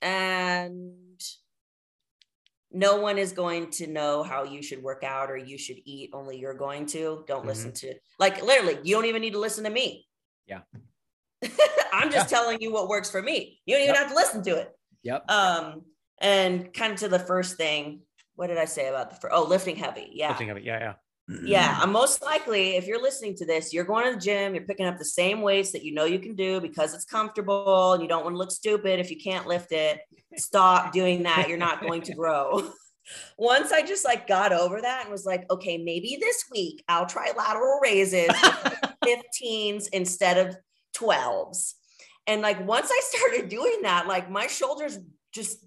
And no one is going to know how you should work out or you should eat only you're going to don't mm-hmm. listen to like literally you don't even need to listen to me yeah i'm just yeah. telling you what works for me you don't even yep. have to listen to it yep um and kind of to the first thing what did i say about the first oh lifting heavy yeah lifting heavy yeah yeah yeah, mm-hmm. I'm most likely if you're listening to this, you're going to the gym, you're picking up the same weights that you know you can do because it's comfortable and you don't want to look stupid if you can't lift it. Stop doing that. You're not going to grow. Once I just like got over that and was like, okay, maybe this week I'll try lateral raises 15s instead of 12s. And like once I started doing that, like my shoulders just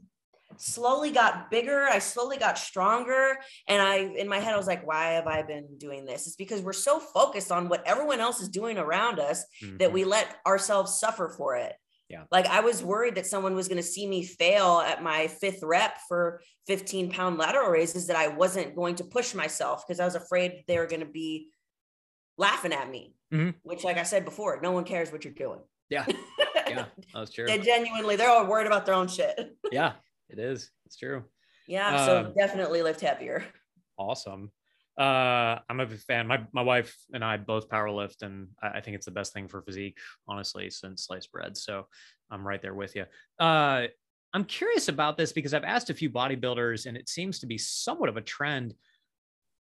slowly got bigger. I slowly got stronger. And I, in my head, I was like, why have I been doing this? It's because we're so focused on what everyone else is doing around us mm-hmm. that we let ourselves suffer for it. Yeah. Like I was worried that someone was going to see me fail at my fifth rep for 15 pound lateral raises that I wasn't going to push myself because I was afraid they were going to be laughing at me, mm-hmm. which, like I said before, no one cares what you're doing. Yeah. Yeah. That's true. they genuinely, they're all worried about their own shit. Yeah. It is. It's true. Yeah. So um, definitely lift heavier. Awesome. Uh, I'm a fan. My my wife and I both power lift, and I, I think it's the best thing for physique, honestly, since sliced bread. So I'm right there with you. Uh, I'm curious about this because I've asked a few bodybuilders, and it seems to be somewhat of a trend.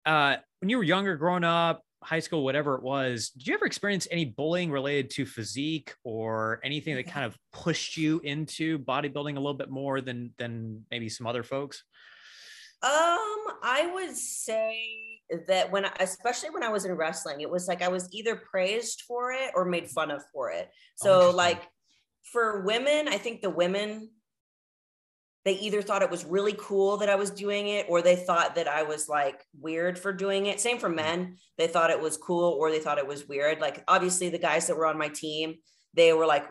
Uh, when you were younger, growing up, high school, whatever it was, did you ever experience any bullying related to physique or anything that kind of pushed you into bodybuilding a little bit more than than maybe some other folks? Um, I would say that when, especially when I was in wrestling, it was like I was either praised for it or made fun of for it. So, oh, like for women, I think the women they either thought it was really cool that I was doing it or they thought that I was like weird for doing it. Same for mm. men. They thought it was cool or they thought it was weird. Like obviously the guys that were on my team, they were like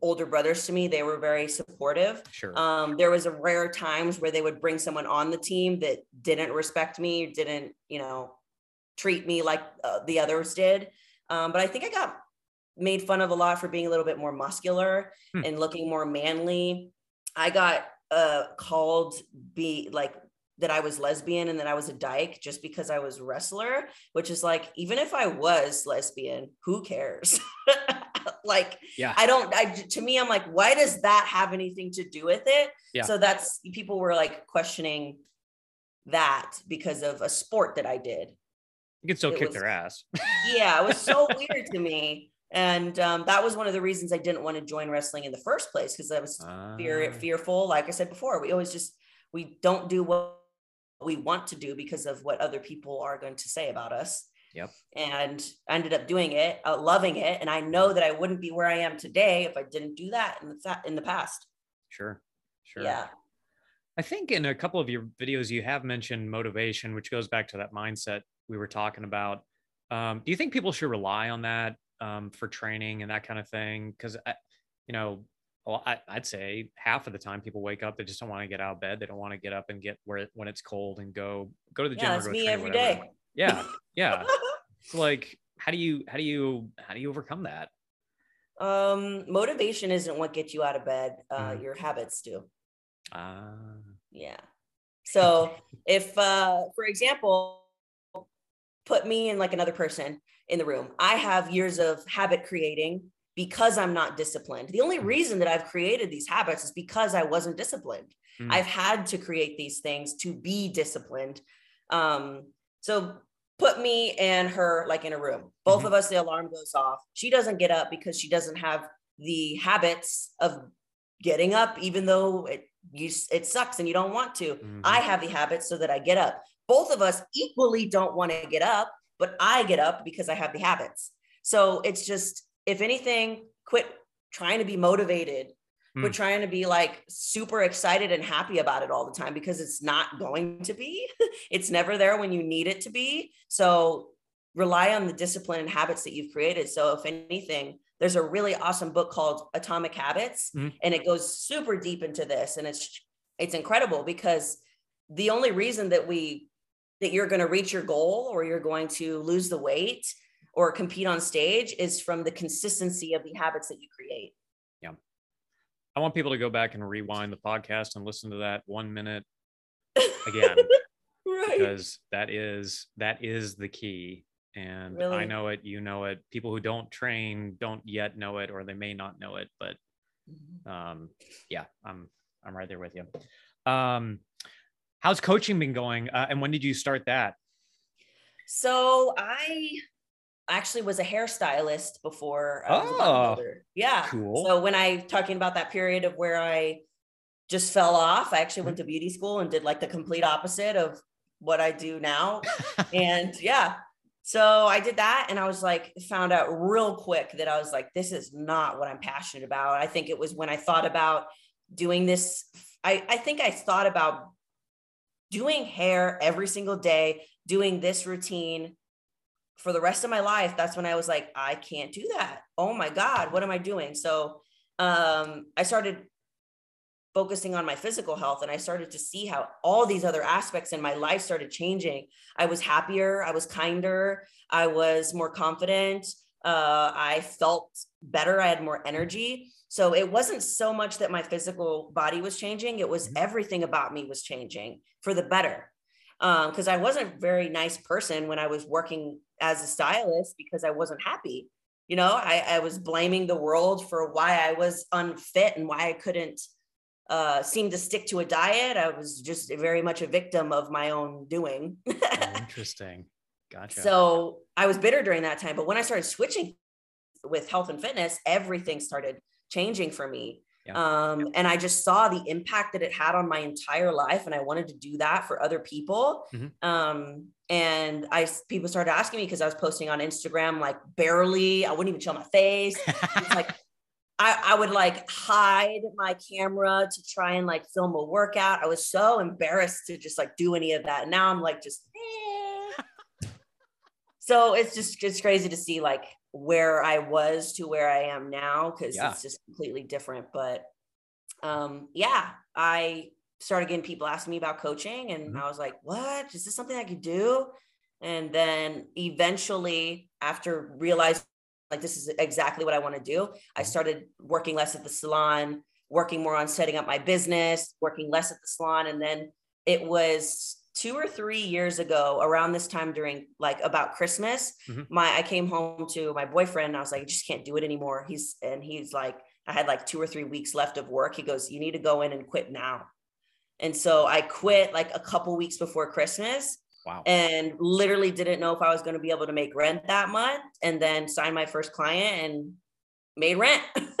older brothers to me. They were very supportive. Sure. Um, there was a rare times where they would bring someone on the team that didn't respect me, didn't, you know, treat me like uh, the others did. Um, but I think I got made fun of a lot for being a little bit more muscular hmm. and looking more manly. I got uh, called be like that I was lesbian and that I was a dyke just because I was wrestler, which is like, even if I was lesbian, who cares? like, yeah, I don't, I, to me, I'm like, why does that have anything to do with it? Yeah. So that's, people were like questioning that because of a sport that I did. You can still it kick was, their ass. yeah. It was so weird to me. And um, that was one of the reasons I didn't want to join wrestling in the first place because I was uh, fear, fearful. Like I said before, we always just, we don't do what we want to do because of what other people are going to say about us. Yep. And I ended up doing it, uh, loving it, and I know that I wouldn't be where I am today if I didn't do that in the in the past. Sure. Sure. Yeah. I think in a couple of your videos you have mentioned motivation, which goes back to that mindset we were talking about. Um, do you think people should rely on that um, for training and that kind of thing? Because you know, well, I, would say half of the time people wake up, they just don't want to get out of bed. They don't want to get up and get where when it's cold and go go to the gym. Yeah, that's me every day. Yeah, yeah. so like, how do you how do you how do you overcome that? Um, motivation isn't what gets you out of bed. Uh, mm. Your habits do. Ah. Uh... Yeah. So if, uh, for example, put me and like another person in the room, I have years of habit creating because I'm not disciplined. The only mm. reason that I've created these habits is because I wasn't disciplined. Mm. I've had to create these things to be disciplined. Um, so put me and her like in a room. Both mm-hmm. of us, the alarm goes off. She doesn't get up because she doesn't have the habits of getting up, even though it you it sucks and you don't want to. Mm-hmm. I have the habits so that I get up. Both of us equally don't want to get up, but I get up because I have the habits. So it's just if anything, quit trying to be motivated. Mm. Quit trying to be like super excited and happy about it all the time because it's not going to be. it's never there when you need it to be. So rely on the discipline and habits that you've created. So if anything, there's a really awesome book called Atomic Habits mm. and it goes super deep into this and it's it's incredible because the only reason that we that you're going to reach your goal or you're going to lose the weight or compete on stage is from the consistency of the habits that you create. Yeah. I want people to go back and rewind the podcast and listen to that one minute again. right. Because that is that is the key. And really? I know it, you know it. People who don't train don't yet know it, or they may not know it. But mm-hmm. um, yeah, I'm I'm right there with you. Um, how's coaching been going? Uh, and when did you start that? So I actually was a hairstylist before I was oh, older. Yeah. Cool. So when I talking about that period of where I just fell off, I actually went mm-hmm. to beauty school and did like the complete opposite of what I do now. and yeah. So I did that and I was like, found out real quick that I was like, this is not what I'm passionate about. I think it was when I thought about doing this. I, I think I thought about doing hair every single day, doing this routine for the rest of my life, that's when I was like, I can't do that. Oh my God, what am I doing? So um, I started focusing on my physical health and I started to see how all these other aspects in my life started changing. I was happier, I was kinder, I was more confident, uh, I felt better, I had more energy. So it wasn't so much that my physical body was changing, it was mm-hmm. everything about me was changing for the better because um, I wasn't a very nice person when I was working as a stylist because I wasn't happy. You know, I, I was blaming the world for why I was unfit and why I couldn't uh, seem to stick to a diet. I was just very much a victim of my own doing. oh, interesting. Gotcha. So I was bitter during that time. But when I started switching with health and fitness, everything started changing for me. Yeah. Um, and I just saw the impact that it had on my entire life, and I wanted to do that for other people. Mm-hmm. Um, and I people started asking me because I was posting on Instagram like barely, I wouldn't even show my face. like I, I would like hide my camera to try and like film a workout. I was so embarrassed to just like do any of that. And now I'm like just eh. so it's just it's crazy to see like where I was to where I am now because yeah. it's just completely different. But um, yeah, I started getting people asking me about coaching, and mm-hmm. I was like, "What is this something I could do?" And then eventually, after realizing like this is exactly what I want to do, I started working less at the salon, working more on setting up my business, working less at the salon. And then it was two or three years ago around this time during like about christmas mm-hmm. my i came home to my boyfriend and i was like i just can't do it anymore. He's and he's like i had like two or three weeks left of work. He goes you need to go in and quit now. And so i quit like a couple weeks before christmas wow. and literally didn't know if i was going to be able to make rent that month and then signed my first client and made rent.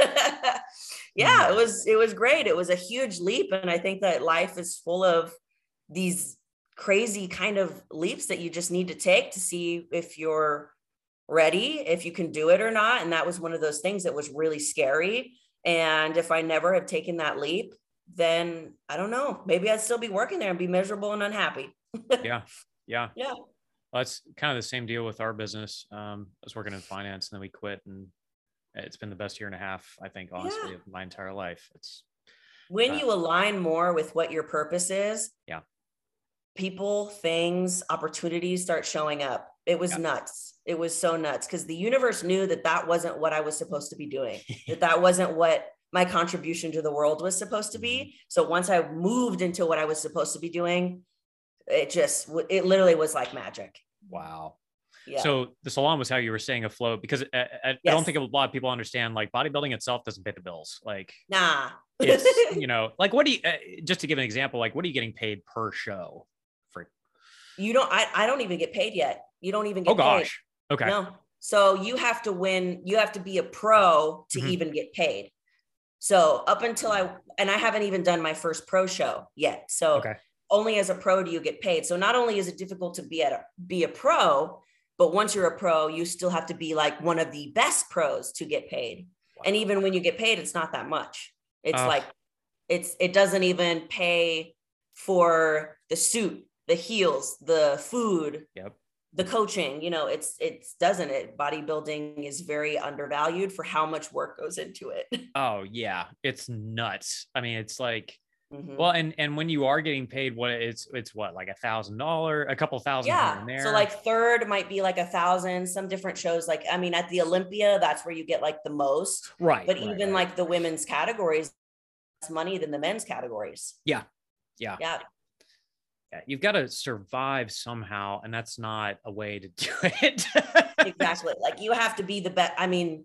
Yeah it mm. was it was great. It was a huge leap and i think that life is full of these crazy kind of leaps that you just need to take to see if you're ready, if you can do it or not. And that was one of those things that was really scary. And if I never had taken that leap, then I don't know, maybe I'd still be working there and be miserable and unhappy. yeah. Yeah. Yeah. Well, that's kind of the same deal with our business. Um, I was working in finance and then we quit and it's been the best year and a half, I think, honestly, yeah. of my entire life. It's when uh, you align more with what your purpose is. Yeah people, things, opportunities start showing up. It was nuts. It was so nuts because the universe knew that that wasn't what I was supposed to be doing, that that wasn't what my contribution to the world was supposed to be. Mm-hmm. So once I moved into what I was supposed to be doing, it just, it literally was like magic. Wow. Yeah. So the salon was how you were saying afloat because I, I, yes. I, don't think a lot of people understand like bodybuilding itself doesn't pay the bills. Like, nah, it's, you know, like what do you, uh, just to give an example, like what are you getting paid per show? You don't. I, I don't even get paid yet. You don't even get. Oh gosh. Paid. Okay. No. So you have to win. You have to be a pro to mm-hmm. even get paid. So up until I and I haven't even done my first pro show yet. So okay. only as a pro do you get paid. So not only is it difficult to be at a, be a pro, but once you're a pro, you still have to be like one of the best pros to get paid. Wow. And even when you get paid, it's not that much. It's uh, like it's it doesn't even pay for the suit the heels, the food, yep. the coaching, you know, it's it's doesn't it? Bodybuilding is very undervalued for how much work goes into it. Oh yeah, it's nuts. I mean, it's like Mm-hmm. Well, and and when you are getting paid, what it's it's what like a thousand dollar, a couple thousand yeah. So like third might be like a thousand. Some different shows, like I mean, at the Olympia, that's where you get like the most. Right. But right, even right. like the women's categories, money than the men's categories. Yeah. Yeah. Yeah you've got to survive somehow and that's not a way to do it exactly like you have to be the best i mean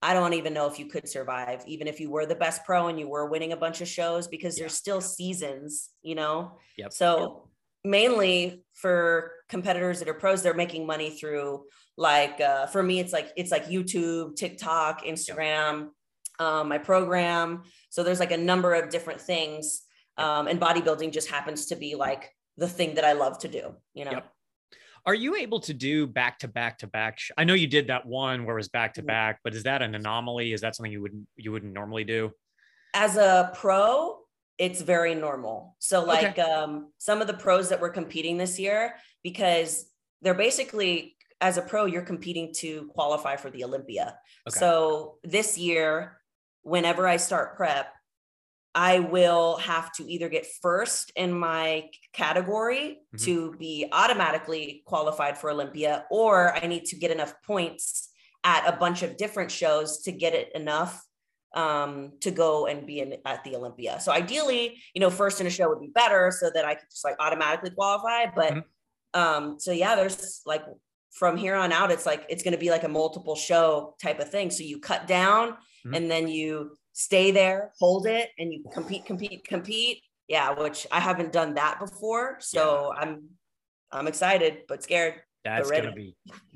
i don't even know if you could survive even if you were the best pro and you were winning a bunch of shows because yeah. there's still seasons you know yep. so yep. mainly for competitors that are pros they're making money through like uh, for me it's like it's like youtube tiktok instagram yep. um, my program so there's like a number of different things um, and bodybuilding just happens to be like the thing that I love to do, you know? Yep. Are you able to do back to back to back? Sh- I know you did that one where it was back to mm-hmm. back, but is that an anomaly? Is that something you wouldn't you wouldn't normally do? As a pro, it's very normal. So like okay. um, some of the pros that were competing this year, because they're basically as a pro, you're competing to qualify for the Olympia. Okay. So this year, whenever I start prep, I will have to either get first in my category mm-hmm. to be automatically qualified for Olympia, or I need to get enough points at a bunch of different shows to get it enough um, to go and be in, at the Olympia. So ideally, you know, first in a show would be better so that I could just like automatically qualify. But mm-hmm. um, so yeah, there's like from here on out, it's like it's going to be like a multiple show type of thing. So you cut down mm-hmm. and then you stay there, hold it, and you compete, compete, compete. Yeah, which I haven't done that before. So yeah. I'm I'm excited but scared. That's but gonna be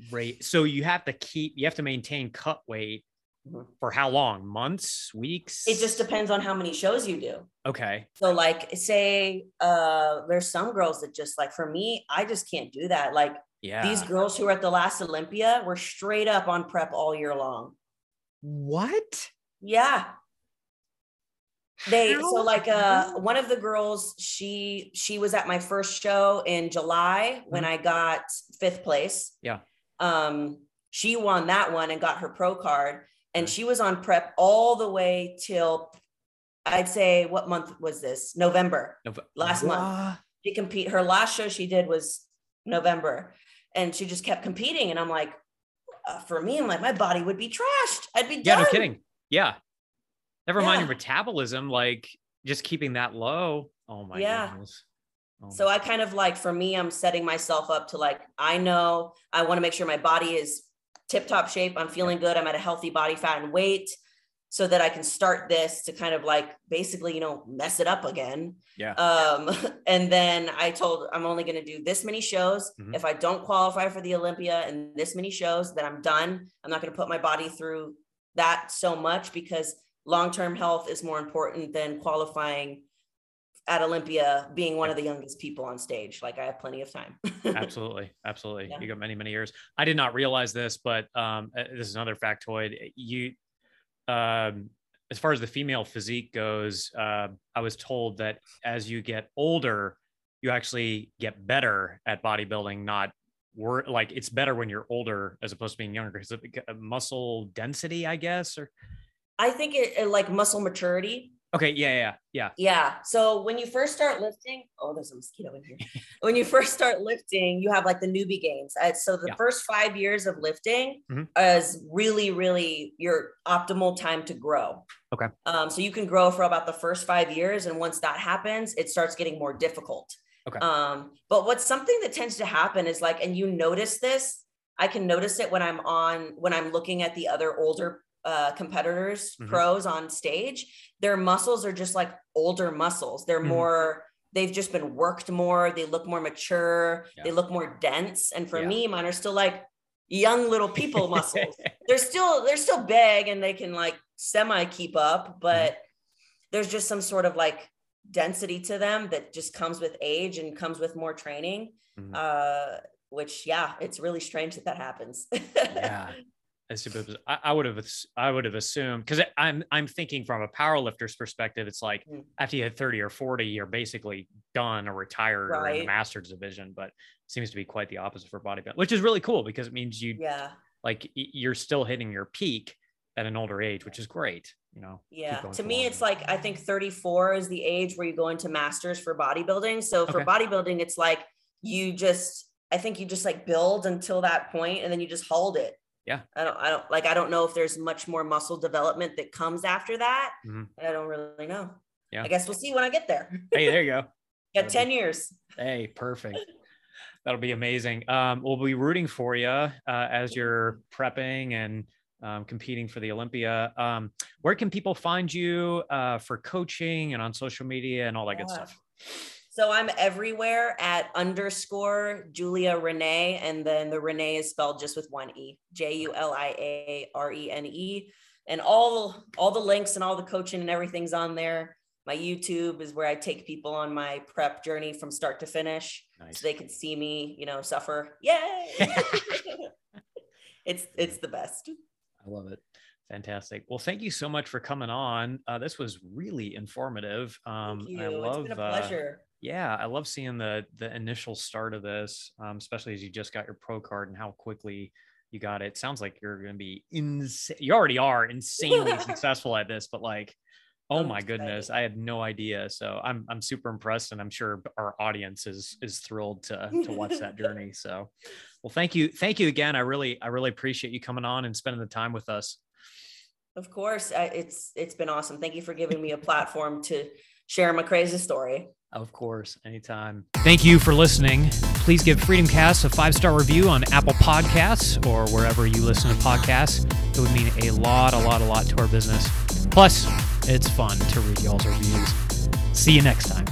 great. So you have to keep you have to maintain cut weight mm-hmm. for how long? Months, weeks? It just depends on how many shows you do. Okay. So like say uh there's some girls that just like for me, I just can't do that. Like yeah. These girls who are at the last Olympia were straight up on prep all year long. What? Yeah they so like uh one of the girls she she was at my first show in july when mm-hmm. i got fifth place yeah um she won that one and got her pro card and she was on prep all the way till i'd say what month was this november last month she compete her last show she did was November. And she just kept competing. And I'm like, uh, for me, I'm like, my body would be trashed. I'd be Yeah, done. no kidding. Yeah. Never mind your metabolism, like just keeping that low. Oh my Yeah. goodness. Oh So I kind of like, for me, I'm setting myself up to like, I know I want to make sure my body is tip top shape. I'm feeling good. I'm at a healthy body fat and weight so that I can start this to kind of like basically, you know, mess it up again. yeah. Um, and then I told I'm only going to do this many shows. Mhm. If I don't qualify for the Olympia and this many shows, then I'm done. I'm not going to put my body through that so much because long term health is more important than qualifying at Olympia, being one of the youngest people on stage. Like I have plenty of time. absolutely absolutely Yeah. you got many many years i did not realize this but um uh, this is another factoid you um as far as the female physique goes uh, i was told that as you get older you actually get better at bodybuilding not wor- like it's better when you're older as opposed to being younger because of uh, muscle density i guess or I think it, it like muscle maturity. okay yeah yeah yeah Yeah. So when you first start lifting, oh, there's a mosquito in here. when you first start lifting, you have like the newbie gains. Uh, So the Yeah. first five years of lifting Mhm. is really, really your optimal time to grow. Okay. Um, so you can grow for about the first five years, and once that happens, it starts getting more difficult. Okay. Um, but what's something that tends to happen is like, and you notice this. I can notice it when I'm on when I'm looking at the other older uh, competitors, Mhm. pros on stage. Their muscles are just like older muscles. They're Mhm. more. They've just been worked more. They look more mature. They look more dense. And for Yeah. me, mine are still like young little people muscles. they're still they're still big and they can like semi keep up, but there's just some sort of like density to them that just comes with age and comes with more training. Mhm. Uh, which yeah, it's really strange that that happens. yeah It's super bizarre. I, I would have I would have assumed because I'm I'm thinking from a powerlifter's perspective, it's like Mm. after you hit 30 or 40, you're basically done or retired or in the masters division, but it seems to be quite the opposite for bodybuilding, which is really cool because it means you yeah like you're still hitting your peak at an older age, which is great. You know, Yeah. To me, it's like I think 34 is the age where you go into masters for bodybuilding. So for Okay. bodybuilding, it's like you just I think you just like build until that point and then you just hold it. Yeah. I don't I don't like I don't know if there's much more muscle development that comes after that. Mhm. I don't really know. Yeah. I guess we'll see when I get there. hey, there you go. Got That'll 10 years. Hey, perfect. That'll be amazing. Um, we'll be rooting for you uh, as you're prepping and um, competing for the Olympia. Um, where can people find you uh, for coaching and on social media and all that good stuff? So I'm everywhere at underscore Julia Renee, and then the Renee is spelled just with one E, J U L I A R E N E, and all all the links and all the coaching and everything's on there. My YouTube is where I take people on my prep journey from start to finish, Nice. so they can see me, you know, suffer. Yay! it's it's the best. I love it. Fantastic. Well, thank you so much for coming on. Uh, this was really informative. Um, Thank and I you. love, it's been a uh, pleasure. Yeah, I love seeing the the initial start of this, um, especially as you just got your pro card and how quickly you got it. Sounds like you're going to be insane. You already are insanely successful at this, but like, oh I'm my goodness. I had no idea. So I'm I'm super impressed, and I'm sure our audience is is thrilled to to watch that journey. So, well, thank you, thank you again. I really I really appreciate you coming on and spending the time with us. Of course, I, it's it's been awesome. Thank you for giving me a platform to share my crazy story. Of course, anytime. Thank you for listening. Please give Freedom Cast a five star review on Apple Podcasts or wherever you listen to podcasts. It would mean a lot, a lot, a lot to our business. Plus, it's fun to read y'all's reviews. See you next time.